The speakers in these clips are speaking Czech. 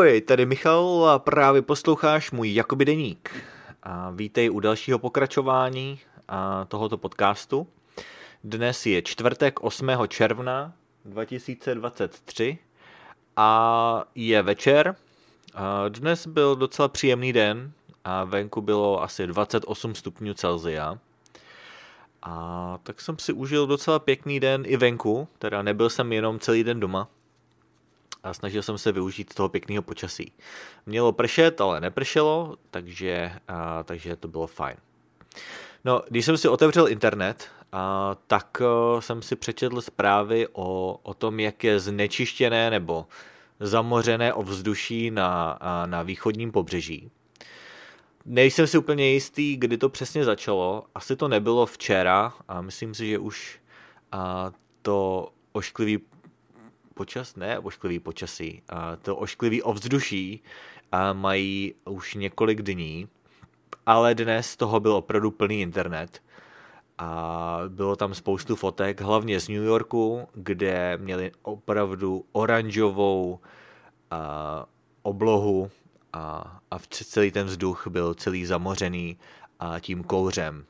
Ahoj, tady Michal a právě posloucháš můj Jakoby deník. A vítej u dalšího pokračování a tohoto podcastu. Dnes je čtvrtek 8. června 2023 a je večer. A dnes byl docela příjemný den a venku bylo asi 28 stupňů Celzia. A tak jsem si užil docela pěkný den i venku, teda nebyl jsem jenom celý den doma a snažil jsem se využít toho pěkného počasí. Mělo pršet, ale nepršelo, takže, a, takže to bylo fajn. No, když jsem si otevřel internet, a, tak a, jsem si přečetl zprávy o, o tom, jak je znečištěné nebo zamořené ovzduší na, a, na východním pobřeží. Nejsem si úplně jistý, kdy to přesně začalo. Asi to nebylo včera a myslím si, že už a, to ošklivý počas, ne ošklivý počasí, a to ošklivý ovzduší a mají už několik dní, ale dnes toho byl opravdu plný internet a bylo tam spoustu fotek, hlavně z New Yorku, kde měli opravdu oranžovou a, oblohu a, a celý ten vzduch byl celý zamořený a tím kouřem.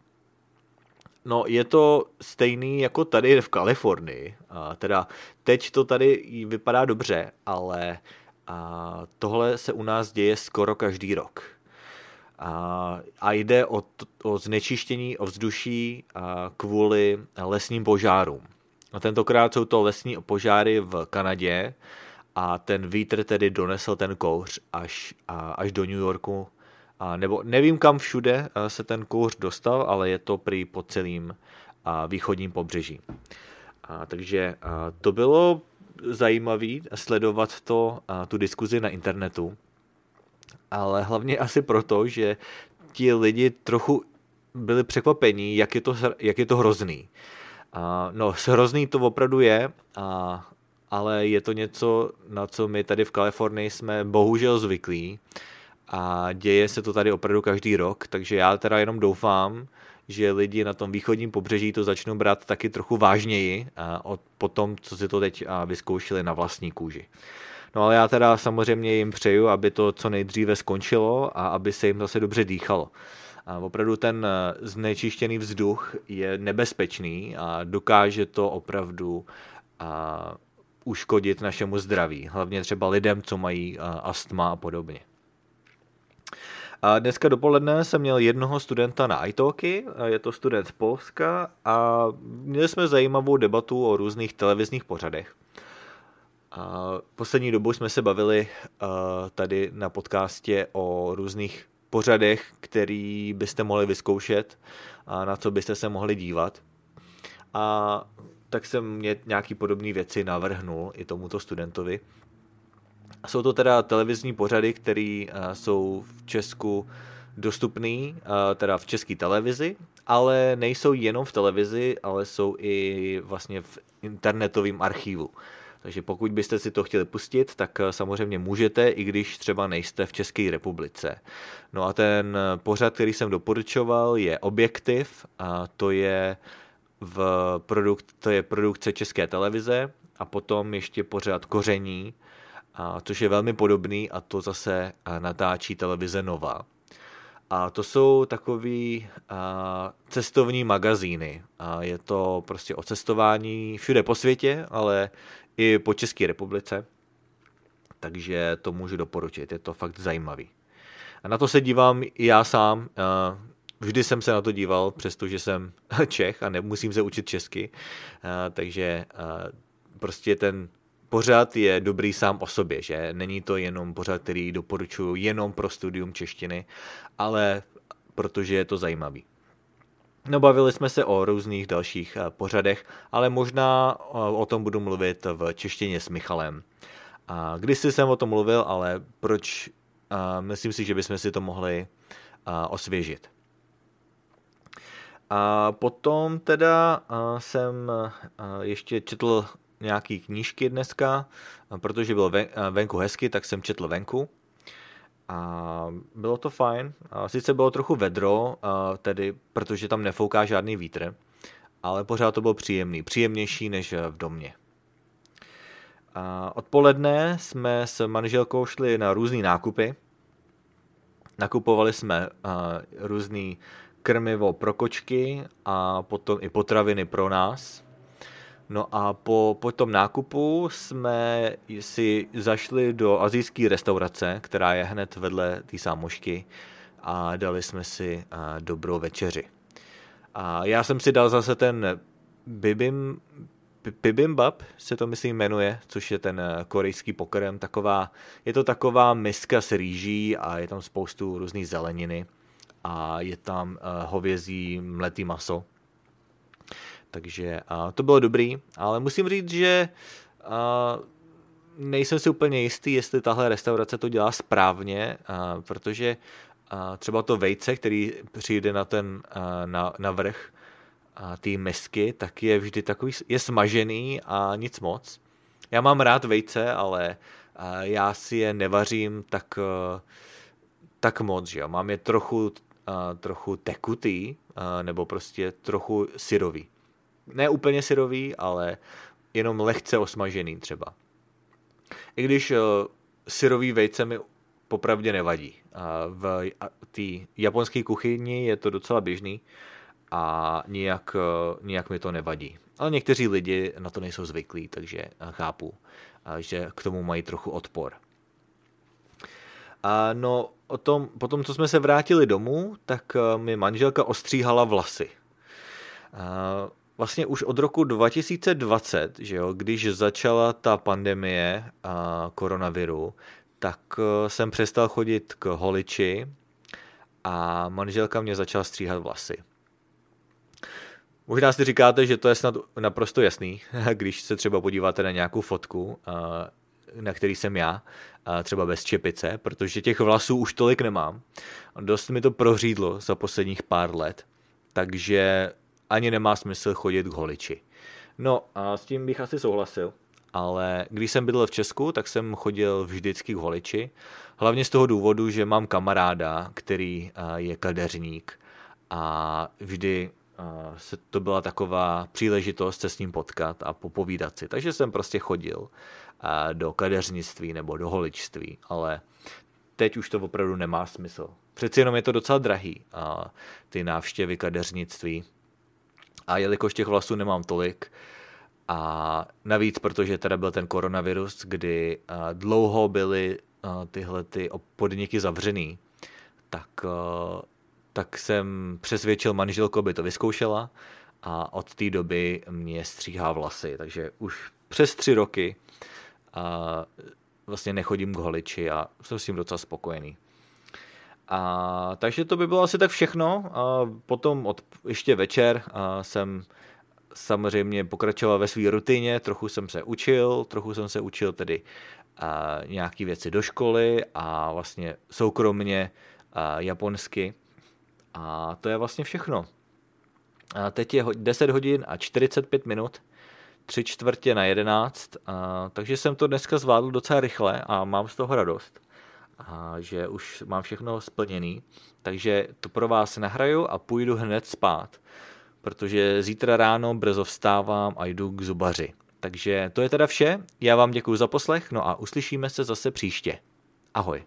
No, je to stejný jako tady v Kalifornii. A teda teď to tady vypadá dobře, ale a tohle se u nás děje skoro každý rok. A, a jde o, o znečištění ovzduší a kvůli lesním požárům. A tentokrát jsou to lesní požáry v Kanadě a ten vítr tedy donesl ten kouř až, a, až do New Yorku a nebo nevím, kam všude eh, se ten kouř dostal, ale je to prý po celým východním pobřeží. A, takže a, to bylo zajímavé sledovat to, a, tu diskuzi na internetu, ale hlavně asi proto, že ti lidi trochu byli překvapení, jak je to, jak je to hrozný. A, no, hrozný to opravdu je, a, ale je to něco, na co my tady v Kalifornii jsme bohužel zvyklí a děje se to tady opravdu každý rok, takže já teda jenom doufám, že lidi na tom východním pobřeží to začnou brát taky trochu vážněji od, po tom, co si to teď vyzkoušeli na vlastní kůži. No ale já teda samozřejmě jim přeju, aby to co nejdříve skončilo a aby se jim zase dobře dýchalo. A opravdu ten znečištěný vzduch je nebezpečný a dokáže to opravdu a, uškodit našemu zdraví, hlavně třeba lidem, co mají astma a podobně. A dneska dopoledne jsem měl jednoho studenta na iTalky, je to student z Polska a měli jsme zajímavou debatu o různých televizních pořadech. A poslední dobu jsme se bavili tady na podcastě o různých pořadech, který byste mohli vyzkoušet a na co byste se mohli dívat. A tak jsem mě nějaký podobné věci navrhnul i tomuto studentovi. Jsou to teda televizní pořady, které uh, jsou v Česku dostupný, uh, teda v české televizi, ale nejsou jenom v televizi, ale jsou i vlastně v internetovém archivu. Takže pokud byste si to chtěli pustit, tak uh, samozřejmě můžete, i když třeba nejste v České republice. No a ten pořad, který jsem doporučoval, je Objektiv, a to je v produkt, to je produkce České televize a potom ještě pořád Koření, a, což je velmi podobný a to zase natáčí televize Nova. A to jsou takový a, cestovní magazíny. A je to prostě o cestování všude po světě, ale i po České republice. Takže to můžu doporučit, je to fakt zajímavý. A na to se dívám i já sám. A, vždy jsem se na to díval, přestože jsem Čech a nemusím se učit česky. A, takže a, prostě ten pořad je dobrý sám o sobě, že není to jenom pořad, který doporučuju jenom pro studium češtiny, ale protože je to zajímavý. No, bavili jsme se o různých dalších eh, pořadech, ale možná eh, o tom budu mluvit v češtině s Michalem. A kdysi jsem o tom mluvil, ale proč, a myslím si, že bychom si to mohli osvěžit. A potom teda jsem ještě četl nějaký knížky dneska, protože bylo venku hezky, tak jsem četl venku. A bylo to fajn. Sice bylo trochu vedro, tedy protože tam nefouká žádný vítr, ale pořád to bylo příjemný. Příjemnější než v domě. A odpoledne jsme s manželkou šli na různé nákupy. Nakupovali jsme různý krmivo pro kočky a potom i potraviny pro nás. No a po, po tom nákupu jsme si zašli do azijské restaurace, která je hned vedle té sámošky a dali jsme si dobrou večeři. A já jsem si dal zase ten bibim, bibimbap se to myslím jmenuje, což je ten korejský pokrm, taková, je to taková miska s rýží a je tam spoustu různých zeleniny a je tam hovězí mletý maso takže a to bylo dobrý, ale musím říct, že a, nejsem si úplně jistý, jestli tahle restaurace to dělá správně, a, protože a, třeba to vejce, který přijde na ten a, na, na vrch té misky, tak je vždy takový, je smažený a nic moc. Já mám rád vejce, ale já si je nevařím tak, tak moc, že jo. Mám je trochu, trochu tekutý, nebo prostě trochu syrový ne úplně syrový, ale jenom lehce osmažený třeba. I když uh, syrový vejce mi popravdě nevadí. V té japonské kuchyni je to docela běžný a nijak, uh, nijak mi to nevadí. Ale někteří lidi na to nejsou zvyklí, takže chápu, uh, že k tomu mají trochu odpor. A no, o tom, potom, co jsme se vrátili domů, tak mi manželka ostříhala vlasy. Vlastně už od roku 2020, že jo, když začala ta pandemie a koronaviru, tak eh, jsem přestal chodit k holiči a manželka mě začala stříhat vlasy. Možná si říkáte, že to je snad naprosto jasný, když se třeba podíváte na nějakou fotku, na který jsem já, třeba bez čepice, protože těch vlasů už tolik nemám. Dost mi to prořídlo za posledních pár let, takže ani nemá smysl chodit k holiči. No a s tím bych asi souhlasil, ale když jsem bydlel v Česku, tak jsem chodil vždycky k holiči, hlavně z toho důvodu, že mám kamaráda, který je kadeřník a vždy se to byla taková příležitost se s ním potkat a popovídat si. Takže jsem prostě chodil do kadeřnictví nebo do holičství, ale teď už to opravdu nemá smysl. Přeci jenom je to docela drahý, ty návštěvy kadeřnictví, a jelikož těch vlasů nemám tolik, a navíc, protože teda byl ten koronavirus, kdy dlouho byly tyhle ty podniky zavřený, tak, tak jsem přesvědčil manželku, aby to vyzkoušela a od té doby mě stříhá vlasy, takže už přes tři roky a vlastně nechodím k holiči a jsem s tím docela spokojený. A, takže to by bylo asi tak všechno. A potom od, ještě večer a jsem samozřejmě pokračoval ve své rutině, trochu jsem se učil, trochu jsem se učil tedy a, nějaký věci do školy a vlastně soukromně a, japonsky. A to je vlastně všechno. A teď je 10 hodin a 45 minut, tři čtvrtě na 11, a, takže jsem to dneska zvládl docela rychle a mám z toho radost a že už mám všechno splněný, takže to pro vás nahraju a půjdu hned spát, protože zítra ráno brzo vstávám a jdu k zubaři. Takže to je teda vše, já vám děkuji za poslech, no a uslyšíme se zase příště. Ahoj.